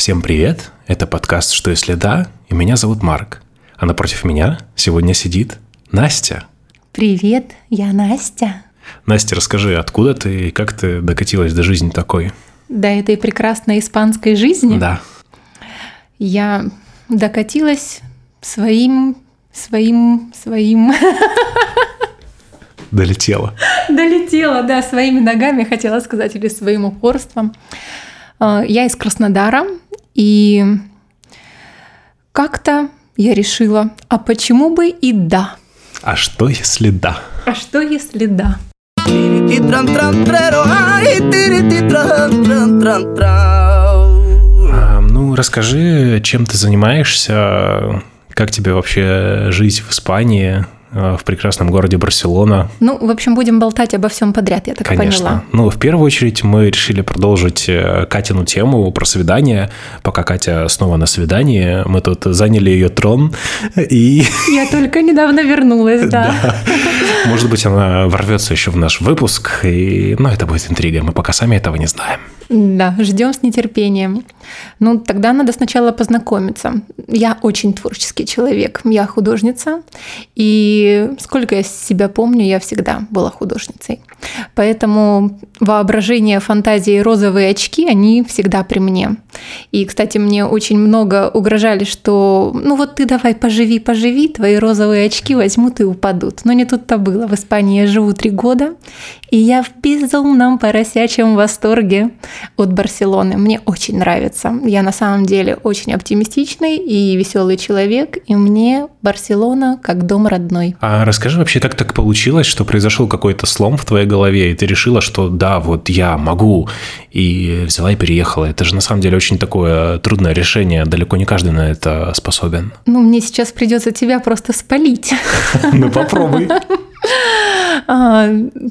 Всем привет! Это подкаст «Что если да?» и меня зовут Марк. А напротив меня сегодня сидит Настя. Привет, я Настя. Настя, расскажи, откуда ты и как ты докатилась до жизни такой? До этой прекрасной испанской жизни? Да. Я докатилась своим, своим, своим... Долетела. Долетела, да, своими ногами, хотела сказать, или своим упорством. А, я из Краснодара, и как-то я решила, а почему бы и да? А что если да? А что если да? А, ну, расскажи, чем ты занимаешься, как тебе вообще жить в Испании, в прекрасном городе Барселона. Ну, в общем, будем болтать обо всем подряд, я так Конечно. поняла. Ну, в первую очередь мы решили продолжить э, Катину тему про свидание. Пока Катя снова на свидании, мы тут заняли ее трон и... Я только недавно вернулась, да. да. Может быть, она ворвется еще в наш выпуск, и... но это будет интрига, мы пока сами этого не знаем. Да, ждем с нетерпением. Ну, тогда надо сначала познакомиться. Я очень творческий человек, я художница, и сколько я себя помню, я всегда была художницей. Поэтому воображение, фантазии, розовые очки, они всегда при мне. И, кстати, мне очень много угрожали, что ну вот ты давай поживи, поживи, твои розовые очки возьмут и упадут. Но не тут-то было. В Испании я живу три года, и я в безумном поросячьем восторге от Барселоны. Мне очень нравится. Я на самом деле очень оптимистичный и веселый человек, и мне Барселона как дом родной. А расскажи вообще, как так получилось, что произошел какой-то слом в твоей голове, и ты решила, что да, вот я могу, и взяла и переехала. Это же на самом деле очень такое трудное решение, далеко не каждый на это способен. Ну, мне сейчас придется тебя просто спалить. Ну, попробуй. А,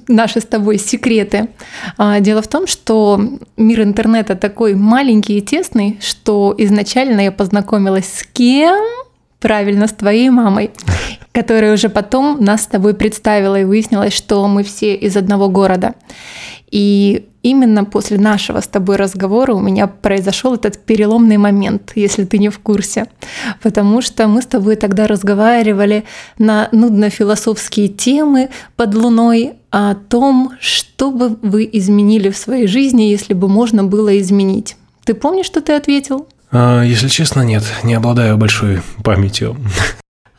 наши с тобой секреты. А, дело в том, что мир интернета такой маленький и тесный, что изначально я познакомилась с кем? Правильно, с твоей мамой, которая уже потом нас с тобой представила и выяснилось, что мы все из одного города. И именно после нашего с тобой разговора у меня произошел этот переломный момент, если ты не в курсе. Потому что мы с тобой тогда разговаривали на нудно-философские темы под луной о том, что бы вы изменили в своей жизни, если бы можно было изменить. Ты помнишь, что ты ответил? А, если честно, нет, не обладаю большой памятью.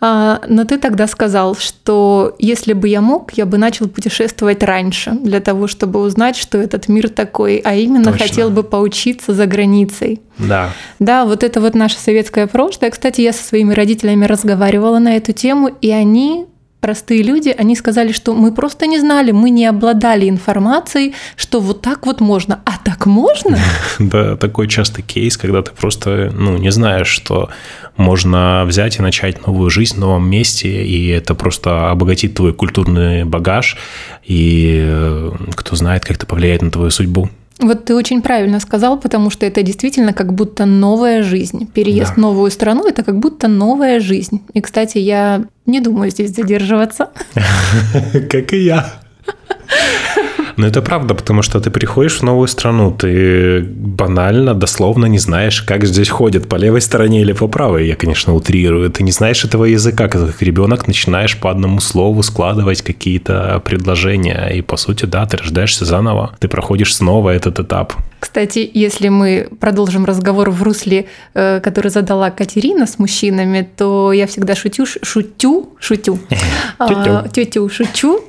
А, но ты тогда сказал, что если бы я мог, я бы начал путешествовать раньше, для того, чтобы узнать, что этот мир такой, а именно Точно. хотел бы поучиться за границей. Да. Да, вот это вот наше советское прошлое. Кстати, я со своими родителями разговаривала на эту тему, и они простые люди, они сказали, что мы просто не знали, мы не обладали информацией, что вот так вот можно. А так можно? Да, такой частый кейс, когда ты просто ну, не знаешь, что можно взять и начать новую жизнь в новом месте, и это просто обогатит твой культурный багаж, и э, кто знает, как это повлияет на твою судьбу. Вот ты очень правильно сказал, потому что это действительно как будто новая жизнь. Переезд да. в новую страну – это как будто новая жизнь. И, кстати, я не думаю здесь задерживаться. Как и я. Но это правда, потому что ты приходишь в новую страну, ты банально, дословно не знаешь, как здесь ходят, по левой стороне или по правой. Я, конечно, утрирую. Ты не знаешь этого языка, как ребенок начинаешь по одному слову складывать какие-то предложения. И, по сути, да, ты рождаешься заново. Ты проходишь снова этот этап. Кстати, если мы продолжим разговор в русле, э, который задала Катерина с мужчинами, то я всегда шутю, шутю, шутю, тетю, а, шучу,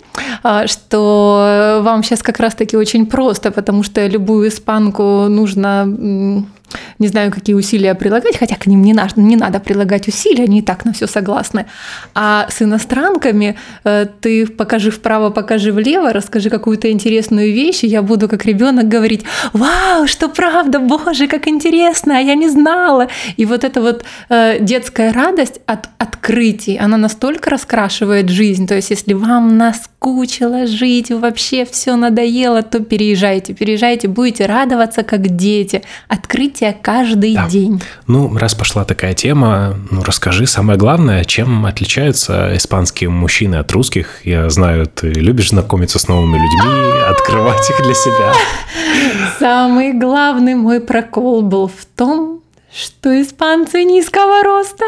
что вам сейчас как раз-таки очень просто, потому что любую испанку нужно не знаю, какие усилия прилагать, хотя к ним не надо, не надо прилагать усилия, они и так на все согласны. А с иностранками э, ты покажи вправо, покажи влево, расскажи какую-то интересную вещь, и я буду как ребенок говорить, вау, что правда, боже, как интересно, а я не знала. И вот эта вот э, детская радость от открытий, она настолько раскрашивает жизнь. То есть если вам наскучило жить, вообще все надоело, то переезжайте, переезжайте, будете радоваться как дети. Открытие события каждый да. день. Ну, раз пошла такая тема, ну расскажи самое главное, чем отличаются испанские мужчины от русских. Я знаю, ты любишь знакомиться с новыми людьми, открывать их для себя. Самый главный мой прокол был в том, что испанцы низкого роста.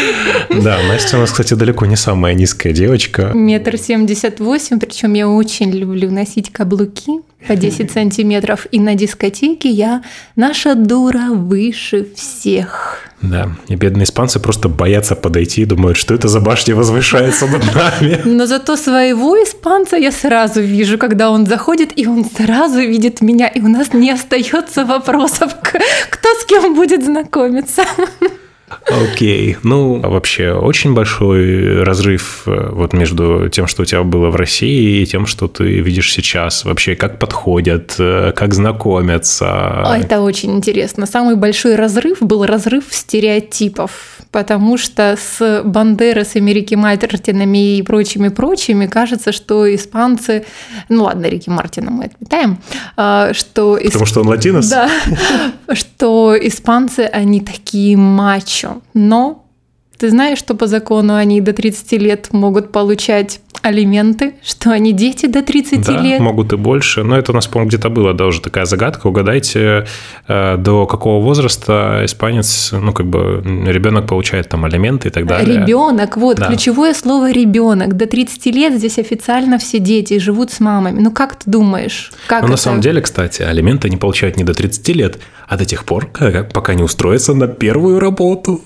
Да, Настя у нас, кстати, далеко не самая низкая девочка. Метр семьдесят восемь, причем я очень люблю носить каблуки по 10 сантиметров. И на дискотеке я наша дура выше всех. Да, и бедные испанцы просто боятся подойти и думают, что это за башня возвышается над нами. Но зато своего испанца я сразу вижу, когда он заходит, и он сразу видит меня, и у нас не остается вопросов, кто с кем будет знакомиться. Окей. Ну, а вообще, очень большой разрыв э, вот между тем, что у тебя было в России, и тем, что ты видишь сейчас. Вообще, как подходят, э, как знакомятся. Это очень интересно. Самый большой разрыв был разрыв стереотипов потому что с Бандерасами, Рики Мартинами и прочими-прочими кажется, что испанцы, ну ладно, Рики Мартина мы отметаем, а, что... Потому что он латинос? Да, что испанцы, они такие мачо, но ты знаешь, что по закону они до 30 лет могут получать алименты, что они дети до 30 да, лет. могут и больше. Но это у нас, по-моему, где-то было, да, уже такая загадка. Угадайте, э, до какого возраста испанец, ну, как бы, ребенок получает там алименты и так далее. Ребенок, вот, да. ключевое слово ребенок. До 30 лет здесь официально все дети живут с мамами. Ну, как ты думаешь? Как ну, на самом деле, кстати, алименты не получают не до 30 лет, а до тех пор, пока не устроятся на первую работу.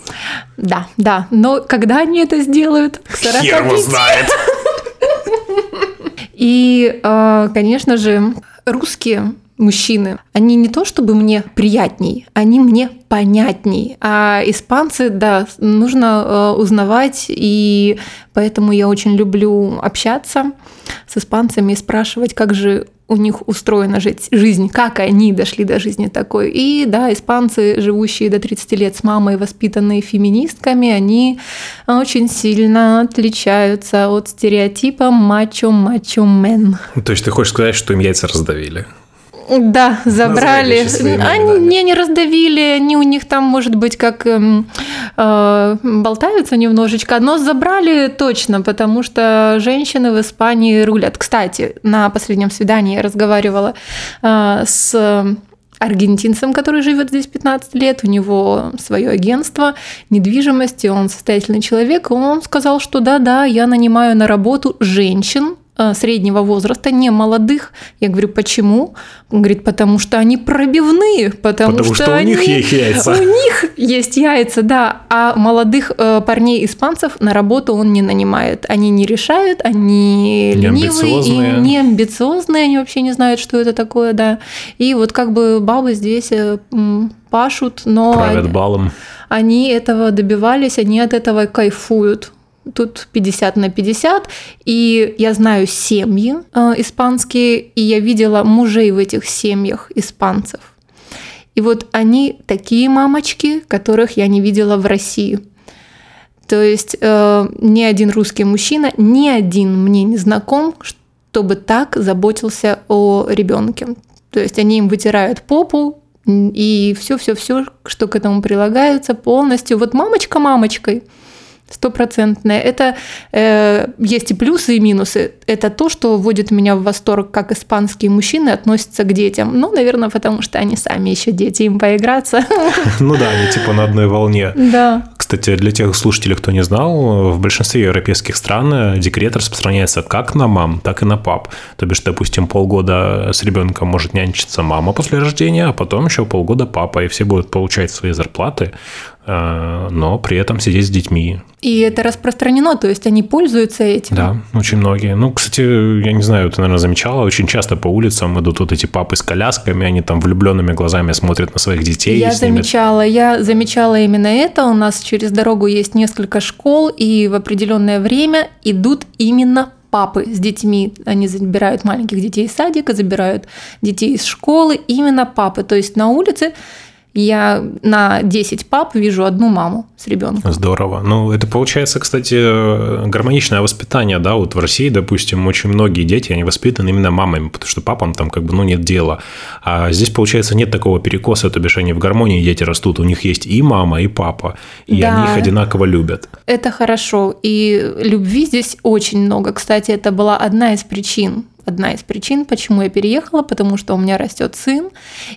Да, да. Но когда они это сделают? К 45. Хер его знает. И, а, конечно же, русские мужчины, они не то чтобы мне приятней, они мне понятней. А испанцы, да, нужно а, узнавать, и поэтому я очень люблю общаться с испанцами и спрашивать, как же у них устроена жизнь, как они дошли до жизни такой. И да, испанцы, живущие до 30 лет с мамой, воспитанные феминистками, они очень сильно отличаются от стереотипа мачо-мачо-мен. То есть ты хочешь сказать, что им яйца раздавили? Да, забрали. Они не, не раздавили, они у них там, может быть, как э, э, болтаются немножечко, но забрали точно, потому что женщины в Испании рулят. Кстати, на последнем свидании я разговаривала э, с аргентинцем, который живет здесь 15 лет, у него свое агентство недвижимости, он состоятельный человек, и он сказал, что да-да, я нанимаю на работу женщин, среднего возраста, не молодых. Я говорю, почему? Он говорит, потому что они пробивные, потому, потому что, что у них есть яйца. У них есть яйца, да. А молодых э, парней испанцев на работу он не нанимает. Они не решают, они не ленивые и не амбициозные, они вообще не знают, что это такое, да. И вот как бы бабы здесь э, пашут, но... Правят балом. Они этого добивались, они от этого кайфуют тут 50 на 50, и я знаю семьи э, испанские, и я видела мужей в этих семьях испанцев. И вот они такие мамочки, которых я не видела в России. То есть э, ни один русский мужчина, ни один мне не знаком, чтобы так заботился о ребенке. То есть они им вытирают попу, и все-все-все, что к этому прилагается, полностью. Вот мамочка мамочкой – стопроцентное. Это э, есть и плюсы, и минусы. Это то, что вводит меня в восторг, как испанские мужчины относятся к детям. Ну, наверное, потому что они сами еще дети, им поиграться. Ну да, они типа на одной волне. Да. Кстати, для тех слушателей, кто не знал, в большинстве европейских стран декрет распространяется как на мам, так и на пап. То бишь, допустим, полгода с ребенком может нянчиться мама после рождения, а потом еще полгода папа, и все будут получать свои зарплаты но при этом сидеть с детьми. И это распространено, то есть они пользуются этим. Да, очень многие. Ну, кстати, я не знаю, ты, наверное, замечала, очень часто по улицам идут вот эти папы с колясками, они там влюбленными глазами смотрят на своих детей. Я замечала, я замечала именно это. У нас через дорогу есть несколько школ, и в определенное время идут именно папы с детьми, они забирают маленьких детей из садика, забирают детей из школы, именно папы. То есть на улице я на 10 пап вижу одну маму с ребенком. Здорово. Ну, это получается, кстати, гармоничное воспитание, да, вот в России, допустим, очень многие дети, они воспитаны именно мамами, потому что папам там как бы, ну, нет дела. А здесь, получается, нет такого перекоса, то бишь они в гармонии дети растут, у них есть и мама, и папа, и да, они их одинаково любят. Это хорошо, и любви здесь очень много. Кстати, это была одна из причин, одна из причин, почему я переехала, потому что у меня растет сын,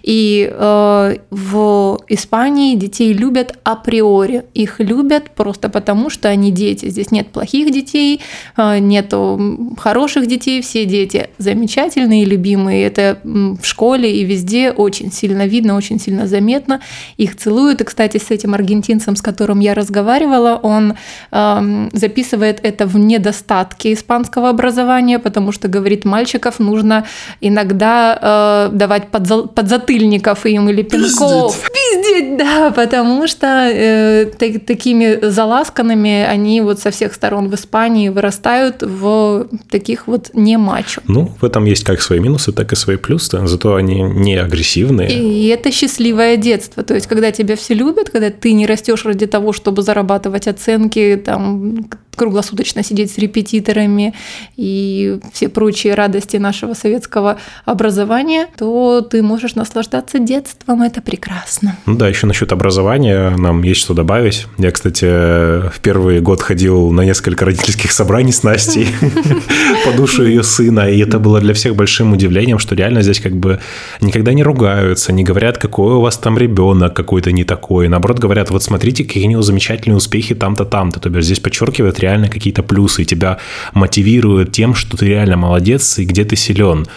и э, в Испании детей любят априори. Их любят просто потому, что они дети. Здесь нет плохих детей, э, нету хороших детей, все дети замечательные, любимые. Это в школе и везде очень сильно видно, очень сильно заметно. Их целуют. И, кстати, с этим аргентинцем, с которым я разговаривала, он э, записывает это в недостатке испанского образования, потому что говорит, мальчиков нужно иногда э, давать подза- подзатыльников им или пинков. Пиздеть, да, потому что э, так, такими заласканными они вот со всех сторон в Испании вырастают в таких вот не мачо. Ну, в этом есть как свои минусы, так и свои плюсы, зато они не агрессивные. И это счастливое детство, то есть когда тебя все любят, когда ты не растешь ради того, чтобы зарабатывать оценки, там круглосуточно сидеть с репетиторами и все прочие радости нашего советского образования, то ты можешь наслаждаться детством. Это прекрасно. Ну да, еще насчет образования нам есть что добавить. Я, кстати, в первый год ходил на несколько родительских собраний с Настей по душу ее сына, и это было для всех большим удивлением, что реально здесь как бы никогда не ругаются, не говорят, какой у вас там ребенок какой-то не такой. Наоборот, говорят, вот смотрите, какие у него замечательные успехи там-то, там-то. То есть здесь подчеркивают реально какие-то плюсы, тебя мотивируют тем, что ты реально молодец и где ты силен.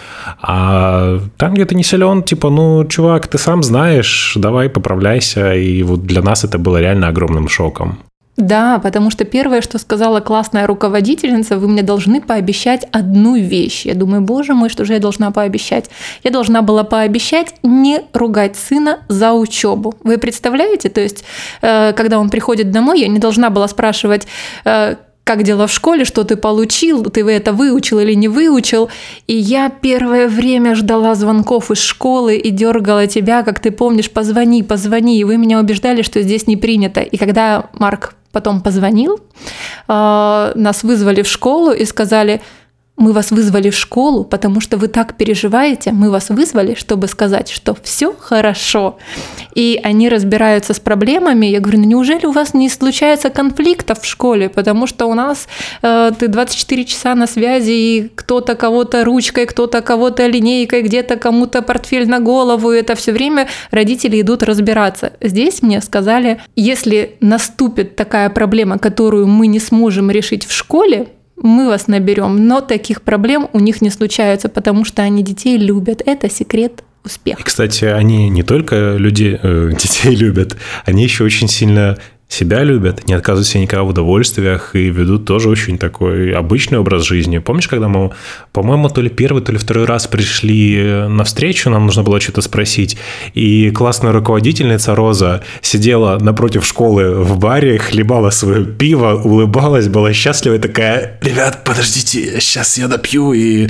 А там, где ты не силен, типа, ну, чувак, ты сам знаешь, давай поправляйся. И вот для нас это было реально огромным шоком. Да, потому что первое, что сказала классная руководительница, вы мне должны пообещать одну вещь. Я думаю, боже мой, что же я должна пообещать? Я должна была пообещать не ругать сына за учебу. Вы представляете? То есть, э, когда он приходит домой, я не должна была спрашивать, э, как дела в школе, что ты получил, ты это выучил или не выучил. И я первое время ждала звонков из школы и дергала тебя, как ты помнишь, позвони, позвони. И вы меня убеждали, что здесь не принято. И когда Марк потом позвонил, э, нас вызвали в школу и сказали, мы вас вызвали в школу, потому что вы так переживаете. Мы вас вызвали, чтобы сказать, что все хорошо. И они разбираются с проблемами. Я говорю, ну неужели у вас не случается конфликтов в школе? Потому что у нас э, ты 24 часа на связи, и кто-то кого-то ручкой, кто-то кого-то линейкой, где-то кому-то портфель на голову. И это все время родители идут разбираться. Здесь мне сказали, если наступит такая проблема, которую мы не сможем решить в школе, мы вас наберем, но таких проблем у них не случается, потому что они детей любят. Это секрет успеха. И, кстати, они не только люди, э, детей любят, они еще очень сильно себя любят, не отказывают себе никогда в удовольствиях и ведут тоже очень такой обычный образ жизни. Помнишь, когда мы, по-моему, то ли первый, то ли второй раз пришли на встречу, нам нужно было что-то спросить, и классная руководительница Роза сидела напротив школы в баре, хлебала свое пиво, улыбалась, была счастлива и такая, ребят, подождите, сейчас я допью и,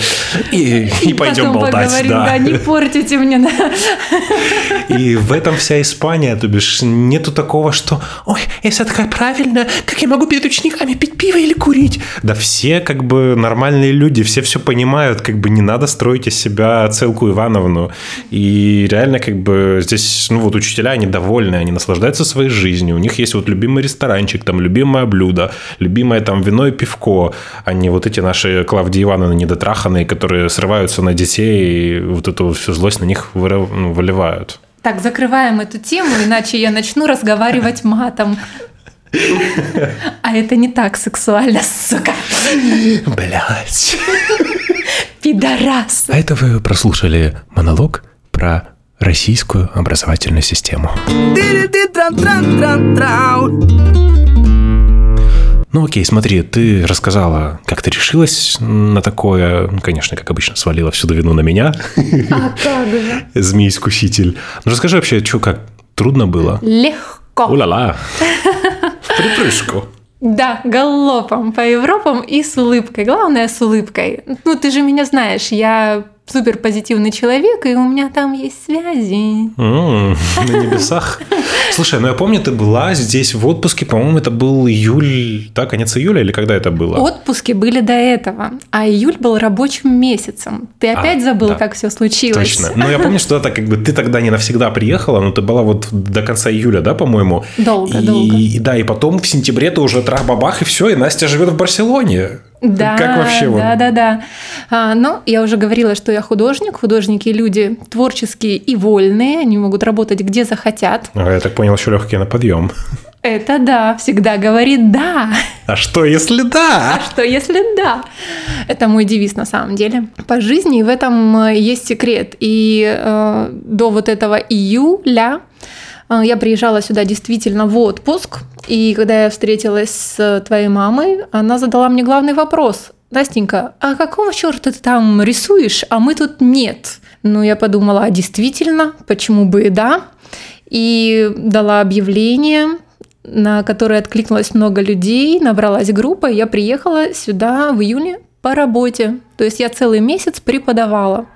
и, и, и пойдем болтать. Поговорим, да. да, не портите мне. Да. И в этом вся Испания, то бишь нету такого, что, ой, я такая правильная, как я могу перед учениками пить пиво или курить? Да все как бы нормальные люди, все все понимают, как бы не надо строить из себя целку Ивановну. И реально как бы здесь, ну вот учителя, они довольны, они наслаждаются своей жизнью, у них есть вот любимый ресторанчик, там любимое блюдо, любимое там вино и пивко, а не вот эти наши Клавдии Ивановны недотраханные, которые срываются на детей и вот эту всю злость на них ну, выливают. Так, закрываем эту тему, иначе я начну разговаривать матом. А это не так сексуально, сука. Блять. Пидорас. А это вы прослушали монолог про российскую образовательную систему. Ну окей, смотри, ты рассказала, как ты решилась на такое. Ну, конечно, как обычно, свалила всю вину на меня. А как же? Змей-искуситель. Ну расскажи вообще, что как трудно было? Легко. Ула-ла. В припрыжку. Да, галопом по Европам и с улыбкой. Главное, с улыбкой. Ну, ты же меня знаешь, я супер позитивный человек, и у меня там есть связи. Mm, на небесах. Слушай, ну я помню, ты была здесь в отпуске, по-моему, это был июль, да, конец июля или когда это было? Отпуски были до этого, а июль был рабочим месяцем. Ты а, опять а, забыл, да. как все случилось? Точно. Ну я помню, что это как бы ты тогда не навсегда приехала, но ты была вот до конца июля, да, по-моему? Долго, и, долго. Да, и потом в сентябре ты уже трах-бабах и все, и Настя живет в Барселоне. Да, как вообще вот? Да, да, да. А, но я уже говорила, что я художник. Художники люди творческие и вольные. Они могут работать где захотят. А, я так понял, еще легкие на подъем. Это да, всегда говорит да. А что если да? А что если да? Это мой девиз на самом деле. По жизни и в этом э, есть секрет. И э, до вот этого июля я приезжала сюда действительно в отпуск. И когда я встретилась с твоей мамой, она задала мне главный вопрос. Настенька, а какого черта ты там рисуешь, а мы тут нет? Ну, я подумала, а действительно, почему бы и да? И дала объявление, на которое откликнулось много людей, набралась группа, и я приехала сюда в июне по работе. То есть я целый месяц преподавала.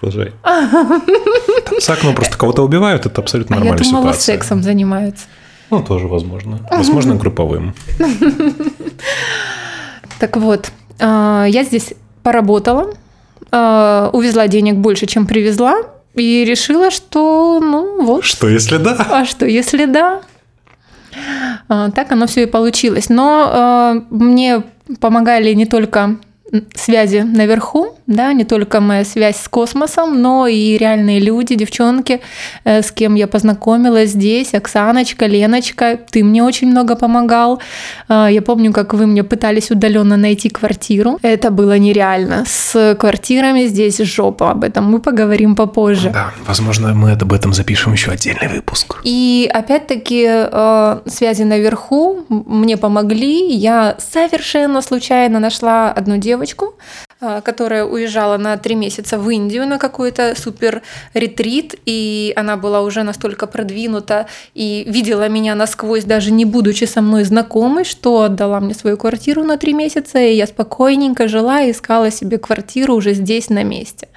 Продолжай. Там с окном просто кого-то убивают, это абсолютно а нормальная я думала, ситуация. сексом занимаются. Ну, тоже возможно. Возможно, групповым. Так вот, а, я здесь поработала, а, увезла денег больше, чем привезла, и решила, что, ну вот. Что если да? А что если да? А, так оно все и получилось. Но мне помогали не только связи наверху, да, не только моя связь с космосом, но и реальные люди, девчонки, э, с кем я познакомилась здесь, Оксаночка, Леночка, ты мне очень много помогал. А, я помню, как вы мне пытались удаленно найти квартиру. Это было нереально. С квартирами здесь жопа. Об этом мы поговорим попозже. Да, возможно, мы об этом запишем еще отдельный выпуск. И опять-таки э, связи наверху мне помогли. Я совершенно случайно нашла одну девочку, которая уезжала на три месяца в Индию на какой-то супер ретрит, и она была уже настолько продвинута и видела меня насквозь, даже не будучи со мной знакомой, что отдала мне свою квартиру на три месяца, и я спокойненько жила и искала себе квартиру уже здесь на месте.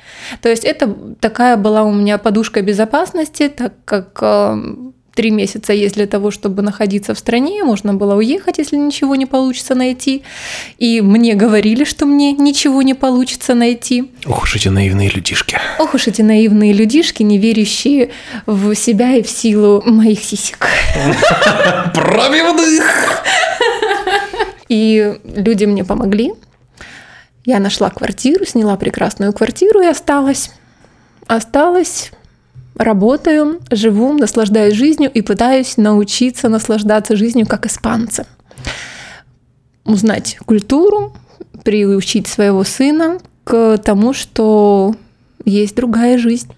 То есть это такая была у меня подушка безопасности, так как а, три месяца есть для того, чтобы находиться в стране, можно было уехать, если ничего не получится найти. И мне говорили, что мне ничего не получится найти. Ох уж эти наивные людишки. Ох уж эти наивные людишки, не верящие в себя и в силу моих сисек. Пробивных! И люди мне помогли. Я нашла квартиру, сняла прекрасную квартиру и осталась. Осталась работаю, живу, наслаждаюсь жизнью и пытаюсь научиться наслаждаться жизнью как испанцы. Узнать культуру, приучить своего сына к тому, что есть другая жизнь.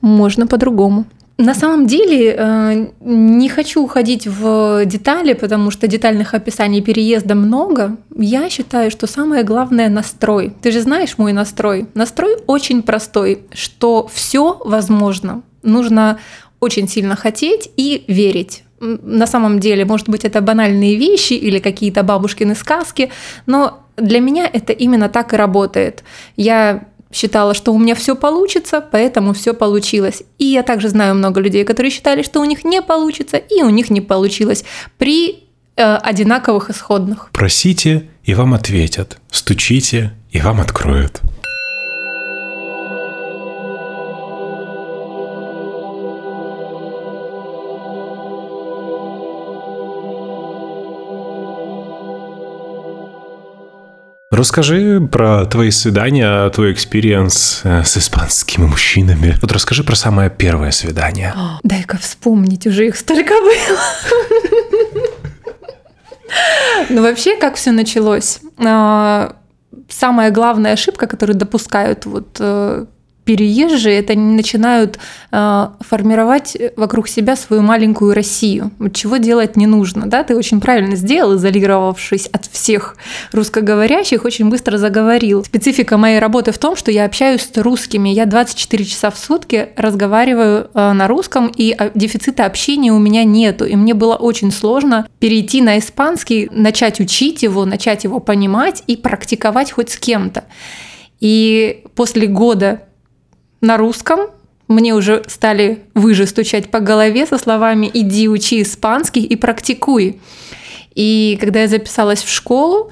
Можно по-другому. На самом деле э, не хочу уходить в детали, потому что детальных описаний переезда много. Я считаю, что самое главное настрой. Ты же знаешь мой настрой. Настрой очень простой, что все возможно нужно очень сильно хотеть и верить. На самом деле, может быть, это банальные вещи или какие-то бабушкины сказки, но для меня это именно так и работает. Я считала, что у меня все получится, поэтому все получилось. И я также знаю много людей, которые считали, что у них не получится, и у них не получилось при э, одинаковых исходных. Просите, и вам ответят. Стучите, и вам откроют. Расскажи про твои свидания, твой experience э, с испанскими мужчинами. Вот расскажи про самое первое свидание. Дай-ка вспомнить, уже их столько было. Ну, вообще, как все началось? А, самая главная ошибка, которую допускают вот э, переезжие, это они начинают э, формировать вокруг себя свою маленькую Россию. Чего делать не нужно. Да? Ты очень правильно сделал, изолировавшись от всех русскоговорящих, очень быстро заговорил. Специфика моей работы в том, что я общаюсь с русскими. Я 24 часа в сутки разговариваю э, на русском, и э, дефицита общения у меня нету. И мне было очень сложно перейти на испанский, начать учить его, начать его понимать и практиковать хоть с кем-то. И после года на русском. Мне уже стали выже стучать по голове со словами «иди учи испанский и практикуй». И когда я записалась в школу,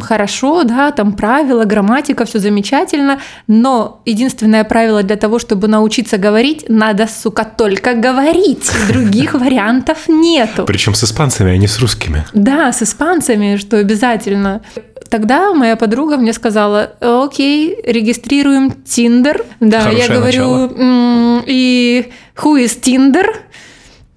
хорошо, да, там правила, грамматика, все замечательно, но единственное правило для того, чтобы научиться говорить, надо, сука, только говорить. Других вариантов нету. Причем с испанцами, а не с русскими. Да, с испанцами, что обязательно. Тогда моя подруга мне сказала, окей, регистрируем Тиндер. Да, Хорошее я говорю, начало. и who is Tinder?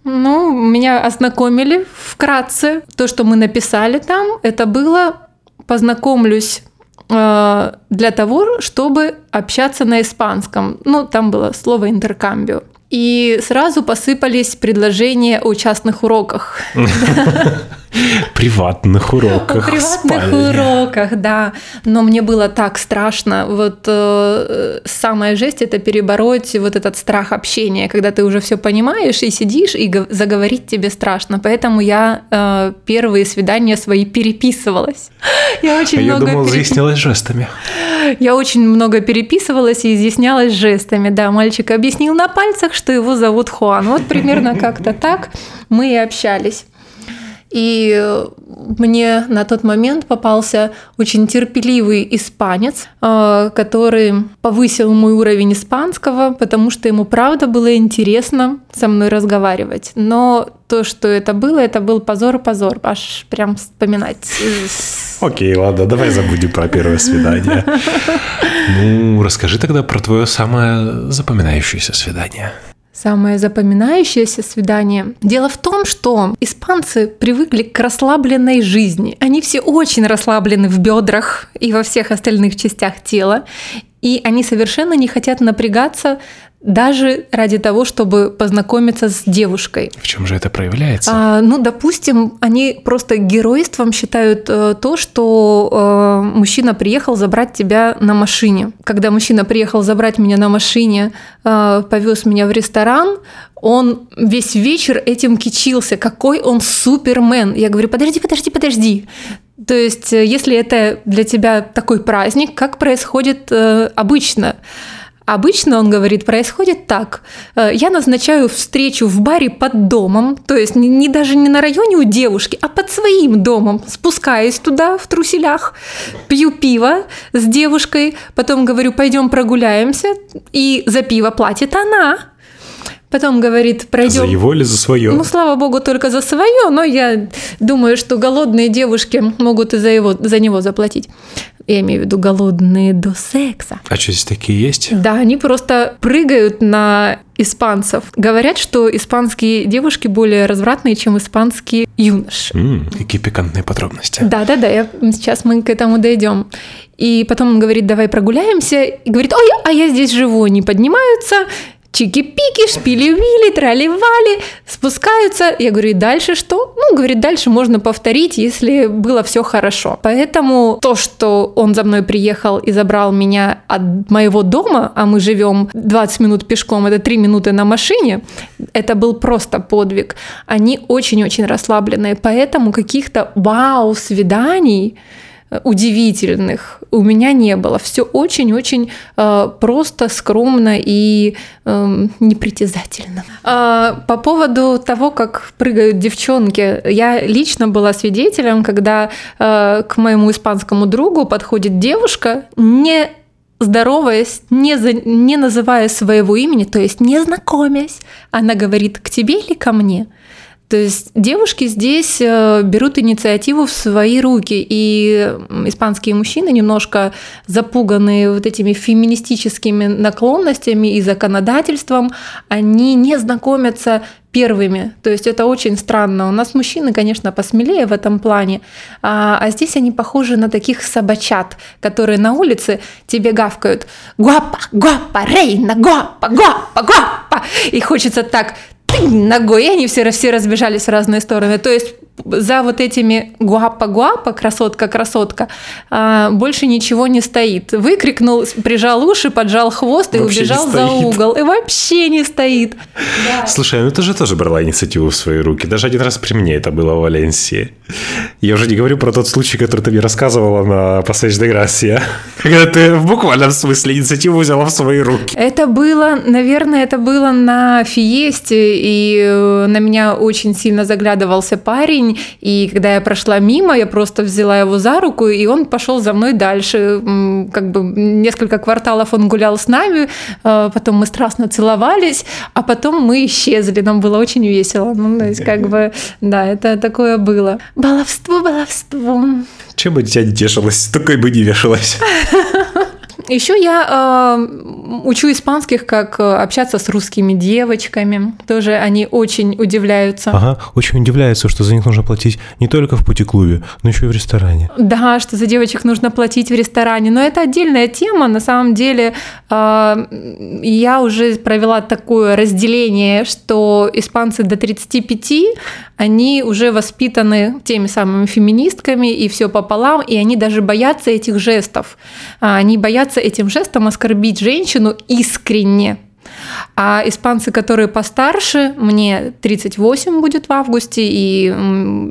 Ну, меня ознакомили вкратце. То, что мы написали там, это было познакомлюсь э, для того, чтобы общаться на испанском. Ну, там было слово интеркамбио. И сразу посыпались предложения о частных уроках. Приватных уроках. Приватных уроках, да. Но мне было так страшно. Вот э, самая жесть это перебороть вот этот страх общения, когда ты уже все понимаешь и сидишь, и заговорить тебе страшно. Поэтому я э, первые свидания свои переписывалась. Я очень а много. Я думал, переп... изъяснялась жестами. Я очень много переписывалась и изъяснялась жестами. Да, мальчик объяснил на пальцах, что его зовут Хуан. Вот примерно как-то так мы и общались. И мне на тот момент попался очень терпеливый испанец, э, который повысил мой уровень испанского, потому что ему правда было интересно со мной разговаривать. Но то, что это было, это был позор-позор, аж прям вспоминать. Окей, ладно, давай забудем про первое свидание. Ну, расскажи тогда про твое самое запоминающееся свидание. Самое запоминающееся свидание. Дело в том, что испанцы привыкли к расслабленной жизни. Они все очень расслаблены в бедрах и во всех остальных частях тела. И они совершенно не хотят напрягаться даже ради того, чтобы познакомиться с девушкой. В чем же это проявляется? А, ну, допустим, они просто геройством считают э, то, что э, мужчина приехал забрать тебя на машине. Когда мужчина приехал забрать меня на машине, э, повез меня в ресторан, он весь вечер этим кичился, какой он супермен. Я говорю, подожди, подожди, подожди. То есть, э, если это для тебя такой праздник, как происходит э, обычно? Обычно, он говорит, происходит так. Э, я назначаю встречу в баре под домом, то есть не, не даже не на районе у девушки, а под своим домом. Спускаюсь туда в труселях, пью пиво с девушкой, потом говорю, пойдем прогуляемся, и за пиво платит она. Потом говорит, пройдем... За его или за свое? Ну, слава богу, только за свое, но я думаю, что голодные девушки могут и за, его, за него заплатить. Я имею в виду голодные до секса. А что здесь такие есть? Да, они просто прыгают на испанцев. Говорят, что испанские девушки более развратные, чем испанские юноши. Mm, какие пикантные подробности. Да, да, да. Я, сейчас мы к этому дойдем. И потом он говорит, давай прогуляемся. И говорит, ой, а я здесь живу. Они поднимаются, чики-пики, шпили-вили, трали-вали, спускаются. Я говорю, и дальше что? Ну, говорит, дальше можно повторить, если было все хорошо. Поэтому то, что он за мной приехал и забрал меня от моего дома, а мы живем 20 минут пешком, это 3 минуты на машине, это был просто подвиг. Они очень-очень расслабленные, поэтому каких-то вау-свиданий удивительных у меня не было. Все очень-очень э, просто, скромно и э, непритязательно. Э, по поводу того, как прыгают девчонки, я лично была свидетелем, когда э, к моему испанскому другу подходит девушка, не здороваясь, не, за, не называя своего имени, то есть не знакомясь, она говорит к тебе или ко мне. То есть девушки здесь э, берут инициативу в свои руки, и испанские мужчины немножко запуганные вот этими феминистическими наклонностями и законодательством, они не знакомятся первыми. То есть это очень странно. У нас мужчины, конечно, посмелее в этом плане, а, а здесь они похожи на таких собачат, которые на улице тебе гавкают «Гуапа, гуапа, рейна, гуапа, гуапа, гуапа!» И хочется так ногой, и они все, все разбежались в разные стороны. То есть за вот этими гуапа-гуапа, красотка-красотка, а, больше ничего не стоит. Выкрикнул, прижал уши, поджал хвост и вообще убежал за угол. И вообще не стоит. Да. Слушай, ну ты же тоже брала инициативу в свои руки. Даже один раз при мне это было в Валенсии. Я уже не говорю про тот случай, который ты мне рассказывала на Passage de Gracia, когда ты в буквальном смысле инициативу взяла в свои руки. Это было, наверное, это было на фиесте, и э, на меня очень сильно заглядывался парень, парень, и когда я прошла мимо, я просто взяла его за руку, и он пошел за мной дальше. Как бы несколько кварталов он гулял с нами, э, потом мы страстно целовались, а потом мы исчезли. Нам было очень весело. Ну, то есть, как бы, да, это такое было. Баловство, баловство. Чем бы дитя не тешилось, только бы не вешалось. Еще я э, учу испанских, как э, общаться с русскими девочками. Тоже они очень удивляются. Ага, очень удивляются, что за них нужно платить не только в пути-клубе, но еще и в ресторане. Да, что за девочек нужно платить в ресторане. Но это отдельная тема. На самом деле э, я уже провела такое разделение, что испанцы до 35, они уже воспитаны теми самыми феминистками и все пополам, и они даже боятся этих жестов. А, они боятся этим жестом оскорбить женщину искренне. А испанцы, которые постарше, мне 38 будет в августе, и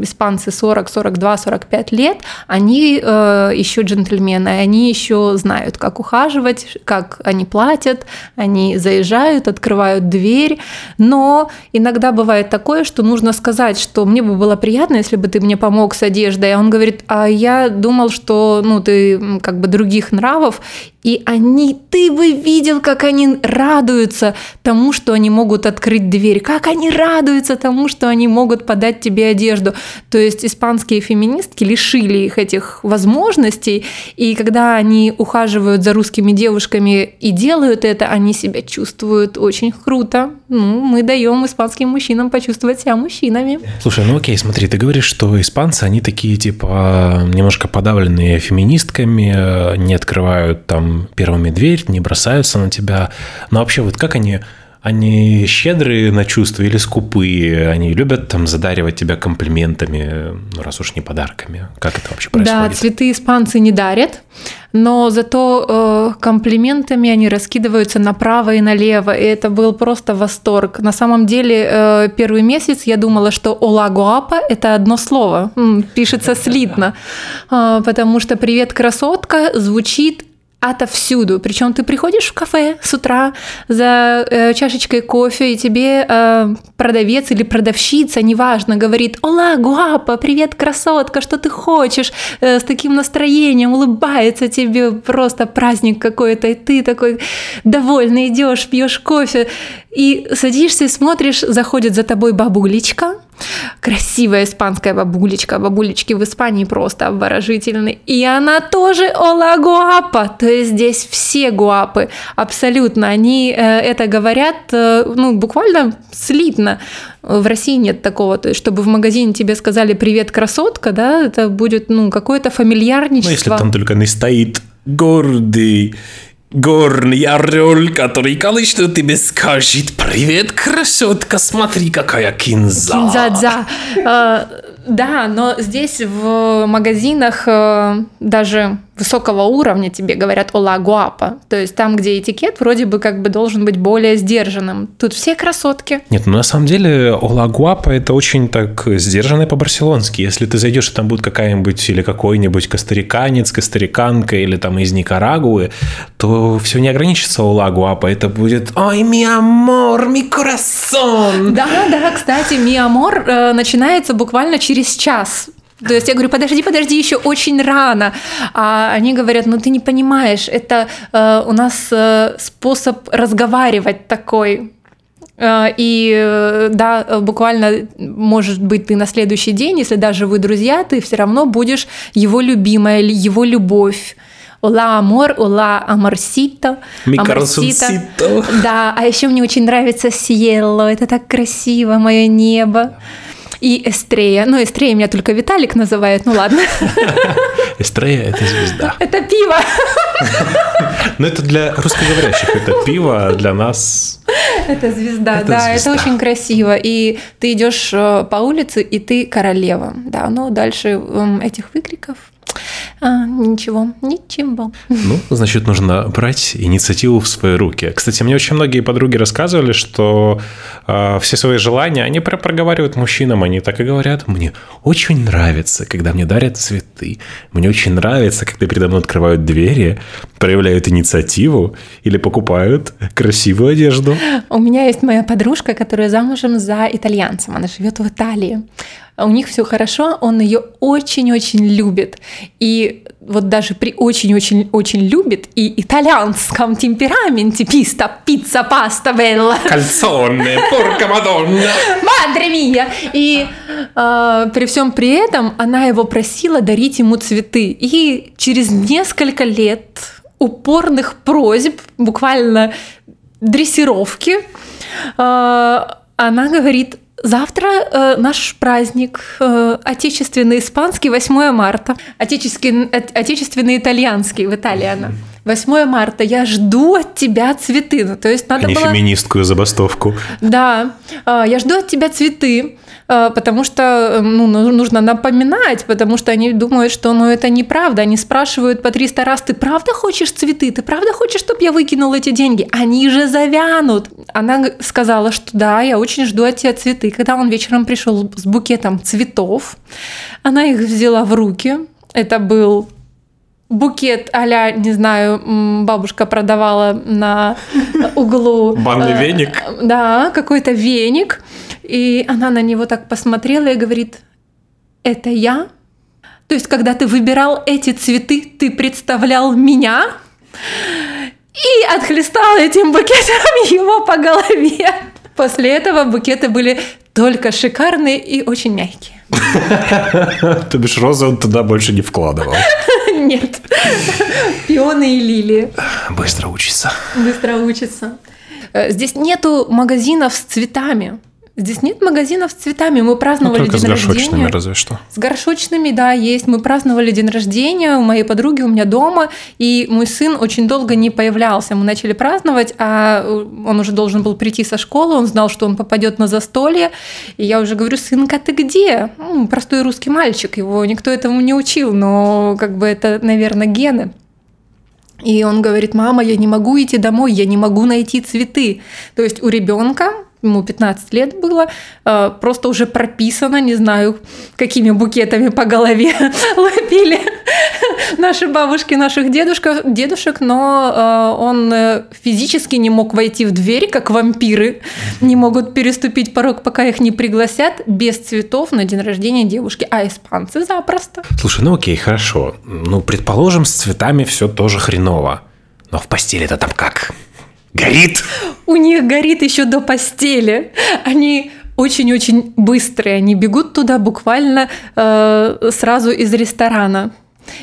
испанцы 40, 42, 45 лет, они э, еще джентльмены, они еще знают, как ухаживать, как они платят, они заезжают, открывают дверь. Но иногда бывает такое, что нужно сказать, что мне бы было приятно, если бы ты мне помог с одеждой. А он говорит, а я думал, что ну, ты как бы других нравов, и они, ты бы видел, как они радуются тому, что они могут открыть дверь, как они радуются тому, что они могут подать тебе одежду. То есть испанские феминистки лишили их этих возможностей, и когда они ухаживают за русскими девушками и делают это, они себя чувствуют очень круто. Ну, мы даем испанским мужчинам почувствовать себя мужчинами. Слушай, ну окей, смотри, ты говоришь, что испанцы, они такие типа немножко подавленные феминистками, не открывают там первыми дверь, не бросаются на тебя. Но вообще, вот как они они щедрые на чувства или скупые? Они любят там задаривать тебя комплиментами, ну, раз уж не подарками. Как это вообще происходит? Да, цветы испанцы не дарят, но зато э, комплиментами они раскидываются направо и налево, и это был просто восторг. На самом деле э, первый месяц я думала, что «Ола гуапа» — это одно слово, пишется слитно, э, потому что «Привет, красотка» звучит отовсюду. Причем ты приходишь в кафе с утра за э, чашечкой кофе, и тебе э, продавец или продавщица, неважно, говорит «Ола, гуапа, привет, красотка, что ты хочешь?» э, С таким настроением улыбается тебе, просто праздник какой-то, и ты такой довольный идешь, пьешь кофе, и садишься и смотришь, заходит за тобой бабулечка, красивая испанская бабулечка, бабулечки в Испании просто обворожительны. И она тоже ола гуапа, то есть здесь все гуапы, абсолютно. Они э, это говорят, э, ну, буквально слитно. В России нет такого, то есть чтобы в магазине тебе сказали «Привет, красотка», да, это будет, ну, какое-то фамильярничество. Ну, если там только не стоит гордый горный орел, который колычно тебе скажет «Привет, красотка, смотри, какая кинза!» Кинза-дза. А, да, но здесь в магазинах э, даже высокого уровня тебе говорят «Ола гуапа». То есть там, где этикет вроде бы как бы должен быть более сдержанным. Тут все красотки. Нет, ну на самом деле «Ола гуапа» — это очень так сдержанно по-барселонски. Если ты зайдешь, и там будет какая-нибудь или какой-нибудь костариканец, костариканка или там из Никарагуы, то все не ограничится «Ола гуапа». Это будет «Ой, ми амор, ми корасон». Да, да, кстати, ми амор э, начинается буквально через час то есть я говорю, подожди, подожди, еще очень рано. А они говорят, ну ты не понимаешь, это э, у нас э, способ разговаривать такой. Э, и э, да, буквально, может быть, ты на следующий день, если даже вы друзья, ты все равно будешь его любимая, его любовь. Ола амор, ола аморсито. Аморсито. Да, а еще мне очень нравится Сиелло, это так красиво, мое небо и Эстрея. Ну, Эстрея меня только Виталик называет, ну ладно. Эстрея – это звезда. Это пиво. Ну, это для русскоговорящих, это пиво, а для нас... Это звезда, это да, звезда. это очень красиво. И ты идешь э, по улице, и ты королева. Да, но дальше эм, этих выкриков а, ничего, ничего. Ну, значит, нужно брать инициативу в свои руки. Кстати, мне очень многие подруги рассказывали, что э, все свои желания они прям проговаривают мужчинам, они так и говорят. Мне очень нравится, когда мне дарят цветы. Мне очень нравится, когда передо мной открывают двери, проявляют инициативу или покупают красивую одежду. У меня есть моя подружка, которая замужем за итальянцем. Она живет в Италии. У них все хорошо, он ее очень-очень любит. И вот даже при очень-очень-очень любит и итальянском темпераменте писта, пицца, паста, белла. Кальцоне, порка мадонна. Мадре мия. И э, при всем при этом она его просила дарить ему цветы. И через несколько лет упорных просьб, буквально дрессировки, э, она говорит, Завтра э, наш праздник, э, отечественный испанский, 8 марта, отечественный, отечественный итальянский, в Италии она. 8 марта, я жду от тебя цветы. Ну, то есть надо не было... феминистскую забастовку. Да, э, я жду от тебя цветы. Э, потому что э, ну, нужно напоминать, потому что они думают, что ну, это неправда. Они спрашивают по 300 раз, ты правда хочешь цветы? Ты правда хочешь, чтобы я выкинул эти деньги? Они же завянут. Она сказала, что да, я очень жду от тебя цветы. Когда он вечером пришел с букетом цветов, она их взяла в руки. Это был букет а не знаю, бабушка продавала на углу. Банный э, веник? Да, какой-то веник. И она на него так посмотрела и говорит, это я? То есть, когда ты выбирал эти цветы, ты представлял меня? И отхлестал этим букетом его по голове. После этого букеты были только шикарные и очень мягкие. То бишь розы он туда больше не вкладывал. Нет. Пионы и лилии. Быстро учится. Быстро учится. Э, здесь нету магазинов с цветами. Здесь нет магазинов с цветами. Мы праздновали ну, только день с горшочными, рождения. разве что. С горшочными, да, есть. Мы праздновали день рождения у моей подруги, у меня дома, и мой сын очень долго не появлялся. Мы начали праздновать, а он уже должен был прийти со школы, он знал, что он попадет на застолье, и я уже говорю, сынка, ты где? Ну, простой русский мальчик, его никто этому не учил, но как бы это, наверное, гены. И он говорит, мама, я не могу идти домой, я не могу найти цветы. То есть у ребенка ему 15 лет было, э, просто уже прописано, не знаю, какими букетами по голове лопили наши бабушки, наших дедушка, дедушек, но э, он э, физически не мог войти в дверь, как вампиры, не могут переступить порог, пока их не пригласят, без цветов на день рождения девушки, а испанцы запросто. Слушай, ну окей, хорошо. Ну, предположим, с цветами все тоже хреново. Но в постели это там как? Горит? У них горит еще до постели. Они очень-очень быстрые. Они бегут туда буквально э, сразу из ресторана.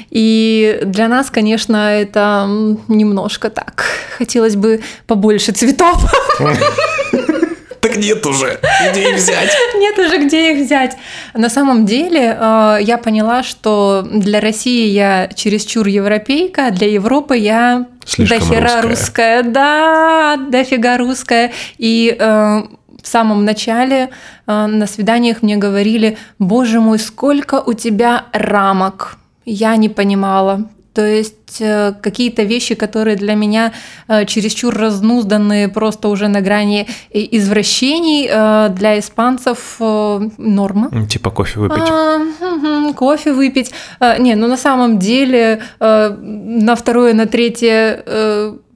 И для нас, конечно, это немножко так. Хотелось бы побольше цветов. Так нет уже, где их взять? Нет уже, где их взять. На самом деле э, я поняла, что для России я чересчур европейка, а для Европы я Слишком дохера русская. русская. Да, дофига русская. И э, в самом начале э, на свиданиях мне говорили, боже мой, сколько у тебя рамок. Я не понимала. То есть э, какие-то вещи, которые для меня э, чересчур разнузданные, просто уже на грани извращений, э, для испанцев норма. Типа кофе выпить. А, угу, кофе выпить. Не, ну на самом деле на второе, на третье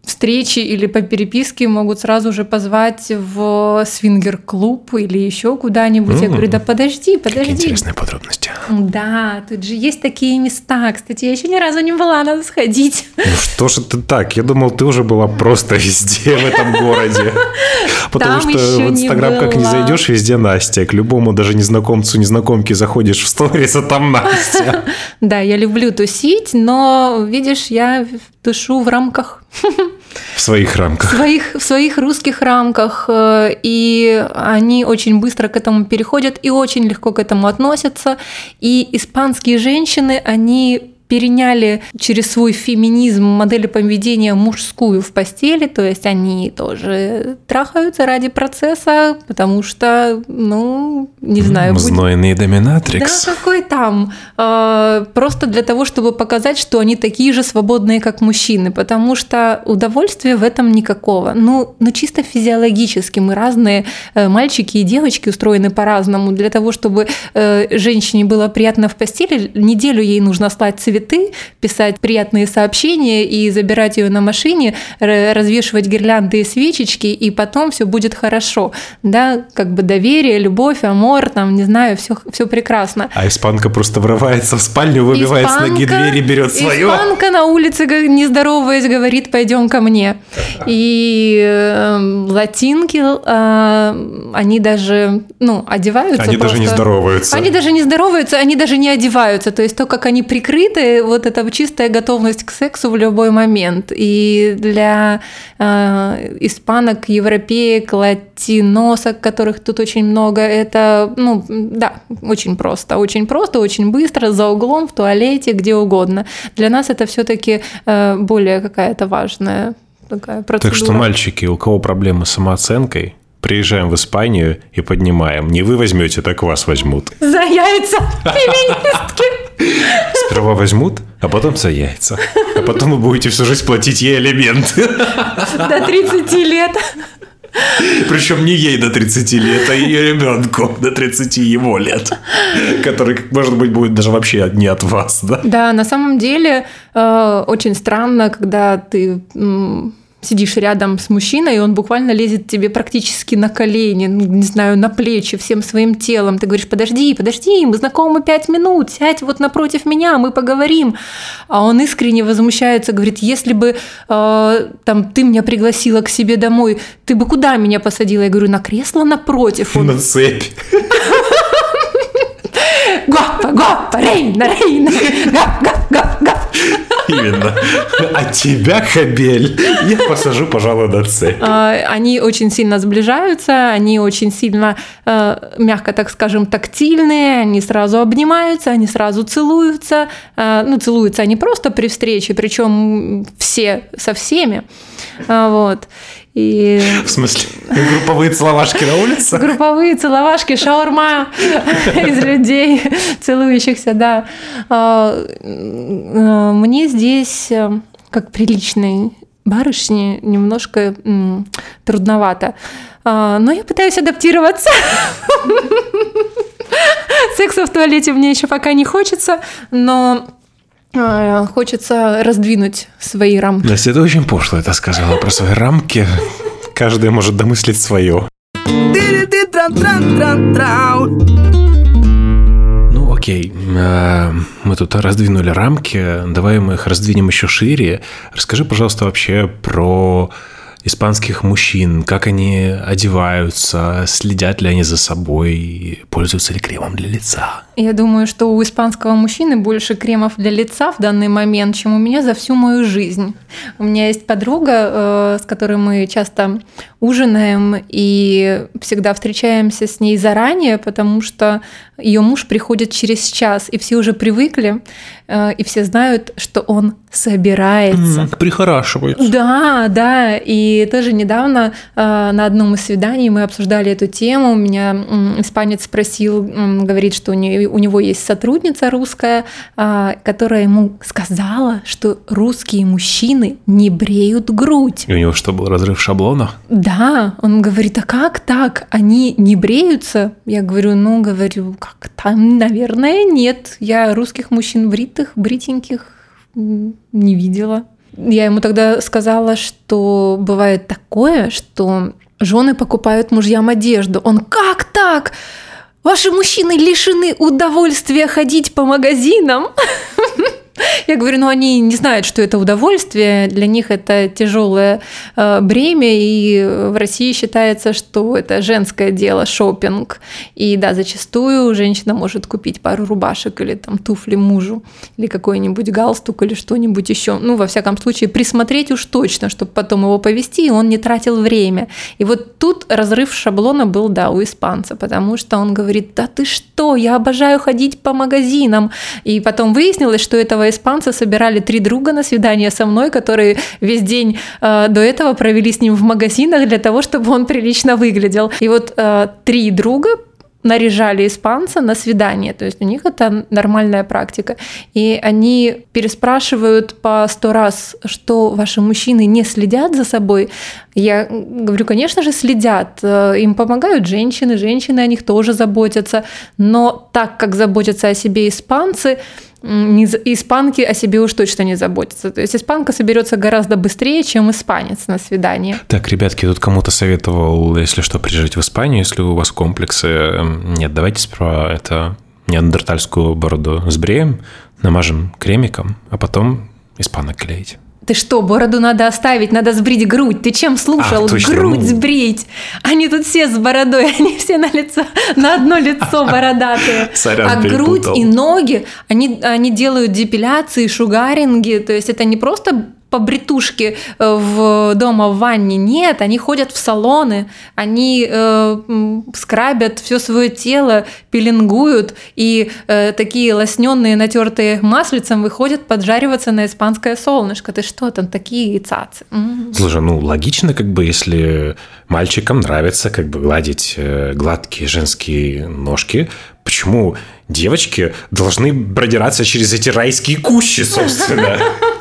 встречи или по переписке могут сразу же позвать в свингер-клуб или еще куда-нибудь. Mm-hmm. Я говорю, да подожди, подожди. Какие интересные подробности. Да, тут же есть такие места. Кстати, я еще ни разу не была, надо сходить. Ну что ж это так? Я думал, ты уже была просто везде в этом городе. Потому что в Инстаграм как не зайдешь, везде Настя. К любому даже незнакомцу, незнакомке заходишь в сторис, а там Настя. Да, я люблю тусить, но, видишь, я тушу в рамках в своих рамках. В своих, в своих русских рамках. Э, и они очень быстро к этому переходят и очень легко к этому относятся. И испанские женщины, они переняли через свой феминизм модель поведения мужскую в постели, то есть они тоже трахаются ради процесса, потому что, ну, не знаю... Знойный будет... доминатрикс. Да, какой там. А, просто для того, чтобы показать, что они такие же свободные, как мужчины, потому что удовольствия в этом никакого. Ну, ну чисто физиологически мы разные, э, мальчики и девочки устроены по-разному. Для того, чтобы э, женщине было приятно в постели, неделю ей нужно слать цвет цветы, писать приятные сообщения и забирать ее на машине, развешивать гирлянды и свечечки, и потом все будет хорошо. Да, как бы доверие, любовь, амор, там, не знаю, все, все прекрасно. А испанка просто врывается в спальню, выбивает испанка, с ноги двери, берет свое. Испанка на улице, не здороваясь, говорит, пойдем ко мне. И э, латинки, э, они даже, ну, одеваются. Они просто. даже не здороваются. Они даже не здороваются, они даже не одеваются. То есть то, как они прикрыты, вот это чистая готовность к сексу в любой момент. И для э, испанок, европеек, латиносок, которых тут очень много, это, ну, да, очень просто. Очень просто, очень быстро, за углом, в туалете, где угодно. Для нас это все-таки э, более какая-то важная такая процедура. Так что, мальчики, у кого проблемы с самооценкой, приезжаем в Испанию и поднимаем. Не вы возьмете, так вас возьмут. За яйца феминистки. Сперва возьмут, а потом за яйца. А потом вы будете всю жизнь платить ей алименты. До 30 лет. Причем не ей до 30 лет, а ее ребенку до 30 его лет, который, может быть, будет даже вообще не от вас, да? Да, на самом деле э, очень странно, когда ты сидишь рядом с мужчиной, и он буквально лезет тебе практически на колени, ну, не знаю, на плечи, всем своим телом. Ты говоришь, подожди, подожди, мы знакомы пять минут, сядь вот напротив меня, мы поговорим. А он искренне возмущается, говорит, если бы э, там ты меня пригласила к себе домой, ты бы куда меня посадила? Я говорю, на кресло напротив. Он... На цепь. Гопа, гопа, рейна, рейна, гап, гап, гап, гап. Именно. А тебя, Хабель, я посажу, пожалуй, на цепь. А, они очень сильно сближаются, они очень сильно, э, мягко так скажем, тактильные, они сразу обнимаются, они сразу целуются. Э, ну, целуются они просто при встрече, причем все со всеми. А, вот. И... В смысле? Групповые целовашки на улице? Групповые целовашки, шаурма из людей, целующихся, да. А, мне здесь, э, как приличной барышне, немножко трудновато. А, но я пытаюсь адаптироваться. Секса в туалете мне еще пока не хочется, но хочется раздвинуть свои рамки. Настя, это очень пошло это сказала про свои рамки. Каждый может домыслить свое. Ну, окей. А, мы тут раздвинули рамки. Давай мы их раздвинем еще шире. Расскажи, пожалуйста, вообще про испанских мужчин, как они одеваются, следят ли они за собой, пользуются ли кремом для лица. Я думаю, что у испанского мужчины больше кремов для лица в данный момент, чем у меня за всю мою жизнь. У меня есть подруга, э, с которой мы часто ужинаем и всегда встречаемся с ней заранее, потому что ее муж приходит через час, и все уже привыкли, э, и все знают, что он собирается. Mm, прихорашивается. Да, да. И тоже недавно э, на одном из свиданий мы обсуждали эту тему. Меня испанец спросил, говорит, что у него есть сотрудница русская, а, которая ему сказала, что русские мужчины не бреют грудь. И у него что, был разрыв шаблона? Да, он говорит, а как так? Они не бреются? Я говорю, ну, говорю, как там, наверное, нет. Я русских мужчин бритых, бритеньких не видела. Я ему тогда сказала, что бывает такое, что жены покупают мужьям одежду. Он как так? Ваши мужчины лишены удовольствия ходить по магазинам. Я говорю, ну они не знают, что это удовольствие, для них это тяжелое э, бремя, и в России считается, что это женское дело, шопинг. И да, зачастую женщина может купить пару рубашек или там туфли мужу, или какой-нибудь галстук или что-нибудь еще. Ну, во всяком случае, присмотреть уж точно, чтобы потом его повести, и он не тратил время. И вот тут разрыв шаблона был, да, у испанца, потому что он говорит, да ты что, я обожаю ходить по магазинам. И потом выяснилось, что этого этого испанца собирали три друга на свидание со мной, которые весь день э, до этого провели с ним в магазинах для того, чтобы он прилично выглядел. И вот э, три друга наряжали испанца на свидание. То есть у них это нормальная практика. И они переспрашивают по сто раз, что ваши мужчины не следят за собой. Я говорю, конечно же, следят. Э, им помогают женщины, женщины о них тоже заботятся. Но так как заботятся о себе испанцы, испанки о себе уж точно не заботятся. То есть испанка соберется гораздо быстрее, чем испанец на свидание. Так, ребятки, тут кому-то советовал, если что, приезжать в Испанию, если у вас комплексы. Эм, нет, давайте сперва это неандертальскую бороду сбреем, намажем кремиком, а потом испанок клеить. Ты что, бороду надо оставить, надо сбрить грудь. Ты чем слушал? А, точно, грудь ну... сбрить. Они тут все с бородой, они все на лицо, на одно лицо бородатые. Сорян, а грудь и ноги, они, они делают депиляции, шугаринги. То есть это не просто по бритушке э, в, дома в ванне. Нет, они ходят в салоны, они э, скрабят все свое тело, пеленгуют, и э, такие лосненные, натертые маслицем выходят поджариваться на испанское солнышко. Ты что, там такие цацы? Слушай, ну логично, как бы, если мальчикам нравится как бы гладить э, гладкие женские ножки, почему девочки должны продираться через эти райские кущи, собственно?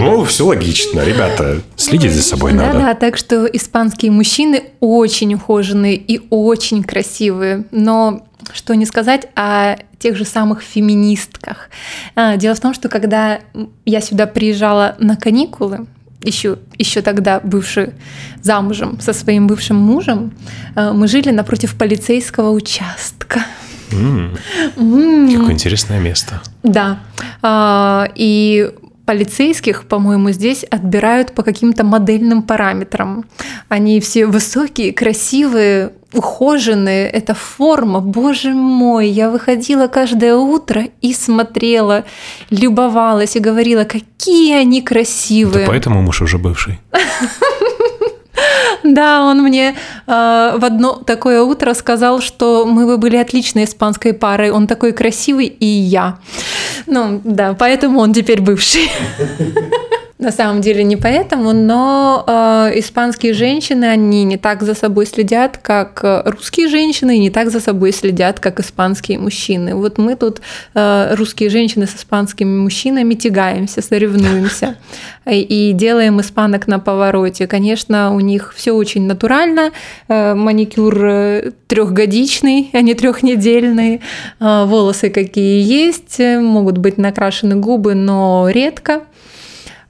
По-моему, все логично. Ребята, следить за собой надо. Да-да, так что испанские мужчины очень ухоженные и очень красивые. Но что не сказать о тех же самых феминистках. А, дело в том, что когда я сюда приезжала на каникулы, еще, еще тогда бывший замужем со своим бывшим мужем, а, мы жили напротив полицейского участка. Mm. Mm. Какое интересное место. Да. А, и полицейских, по-моему, здесь отбирают по каким-то модельным параметрам. Они все высокие, красивые, ухоженные, это форма, боже мой, я выходила каждое утро и смотрела, любовалась и говорила, какие они красивые. Да поэтому муж уже бывший. Да, он мне э, в одно такое утро сказал, что мы бы были отличной испанской парой. Он такой красивый, и я. Ну, да, поэтому он теперь бывший. На самом деле не поэтому, но э, испанские женщины, они не так за собой следят, как э, русские женщины, и не так за собой следят, как испанские мужчины. Вот мы тут, э, русские женщины с испанскими мужчинами, тягаемся, соревнуемся и делаем испанок на повороте. Конечно, у них все очень натурально, э, маникюр э, трехгодичный, а не трехнедельный, э, волосы какие есть, могут быть накрашены губы, но редко.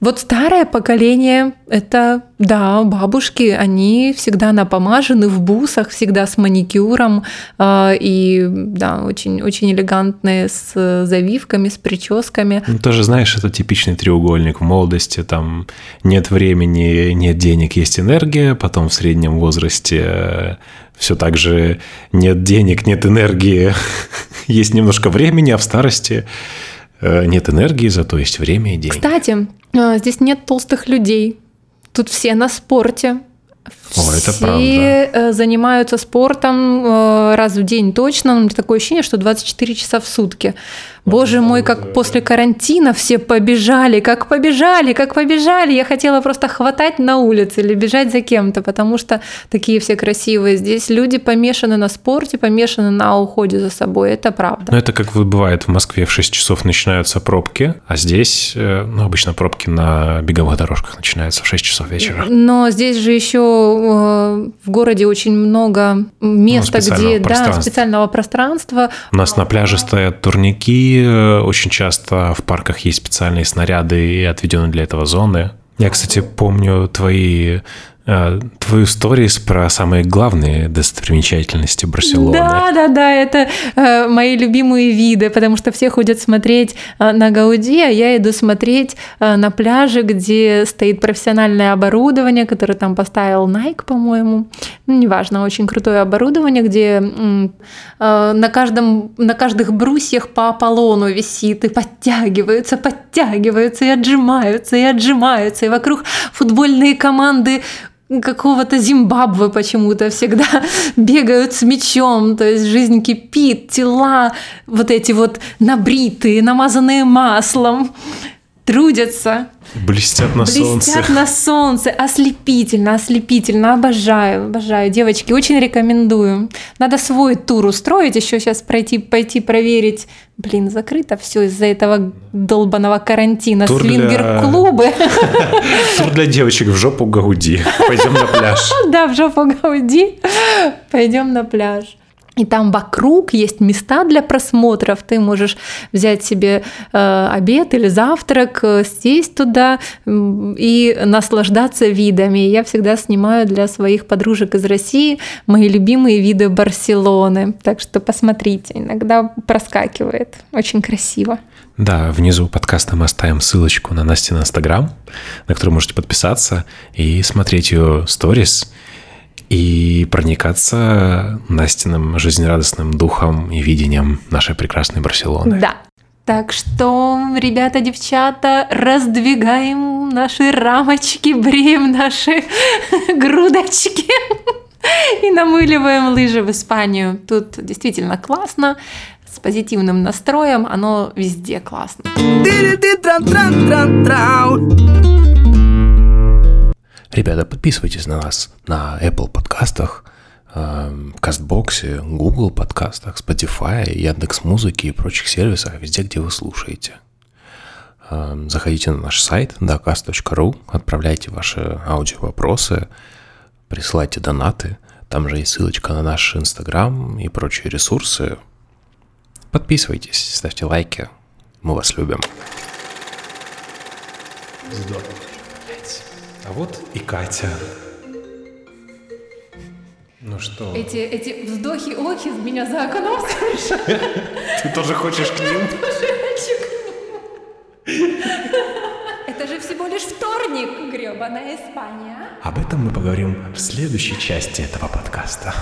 Вот старое поколение, это, да, бабушки, они всегда напомажены в бусах, всегда с маникюром, э, и, да, очень, очень элегантные, с завивками, с прическами. Ну, тоже, знаешь, это типичный треугольник в молодости, там нет времени, нет денег, есть энергия, потом в среднем возрасте э, все так же нет денег, нет энергии, есть немножко времени, а в старости нет энергии, зато есть время и деньги. Кстати, э, здесь нет толстых людей. Тут все на спорте. О, это Все правда. Э, занимаются спортом раз в день точно. Но такое ощущение, что 24 часа в сутки. Боже мой, как после карантина все побежали, как побежали, как побежали. Я хотела просто хватать на улице или бежать за кем-то, потому что такие все красивые. Здесь люди помешаны на спорте, помешаны на уходе за собой. Это правда. Ну, это как бывает в Москве в 6 часов начинаются пробки, а здесь, э, ну, обычно пробки на беговых дорожках начинаются в 6 часов вечера. Но здесь же еще э, в городе очень много места, ну, где, да, специального пространства. У нас на пляже стоят турники, Э, очень часто в парках есть специальные снаряды и отведенные для этого зоны. Я, кстати, помню твои твою сторис про самые главные достопримечательности Барселоны. Да, да, да, это э, мои любимые виды, потому что все ходят смотреть э, на Гауди, а я иду смотреть э, на пляже, где стоит профессиональное оборудование, которое там поставил Nike, по-моему. Ну, неважно, очень крутое оборудование, где э, на, каждом, на каждых брусьях по Аполлону висит и подтягиваются, подтягиваются и отжимаются, и отжимаются, и вокруг футбольные команды какого-то Зимбабве почему-то всегда бегают с мечом, то есть жизнь кипит, тела вот эти вот набритые, намазанные маслом, трудятся. Блестят на Блестят солнце. Блестят на солнце. Ослепительно, ослепительно. Обожаю, обожаю. Девочки, очень рекомендую. Надо свой тур устроить, еще сейчас пройти, пойти проверить. Блин, закрыто все из-за этого долбанного карантина. Тур Свингер-клубы. Тур для девочек в жопу Гауди. Пойдем на пляж. Да, в жопу Гауди. Пойдем на пляж. И там вокруг есть места для просмотров. Ты можешь взять себе э, обед или завтрак, э, сесть туда и наслаждаться видами. Я всегда снимаю для своих подружек из России мои любимые виды Барселоны. Так что посмотрите, иногда проскакивает. Очень красиво. Да, внизу подкаста мы оставим ссылочку на Настин Инстаграм, на которую можете подписаться и смотреть ее сторис и проникаться Настиным жизнерадостным духом и видением нашей прекрасной Барселоны. Да. Так что, ребята, девчата, раздвигаем наши рамочки, бреем наши грудочки и намыливаем лыжи в Испанию. Тут действительно классно, с позитивным настроем, оно везде классно. Ребята, подписывайтесь на нас на Apple подкастах, эм, Кастбоксе, Google подкастах, Spotify, Яндекс Музыки и прочих сервисах, везде, где вы слушаете. Эм, заходите на наш сайт docast.ru, отправляйте ваши аудио-вопросы, присылайте донаты. Там же есть ссылочка на наш Инстаграм и прочие ресурсы. Подписывайтесь, ставьте лайки. Мы вас любим. Здорово. А вот и Катя. Ну что? Эти, эти вздохи-охи меня за окном. Ты тоже хочешь к ним? Это же всего лишь вторник, гребаная Испания. Об этом мы поговорим в следующей части этого подкаста.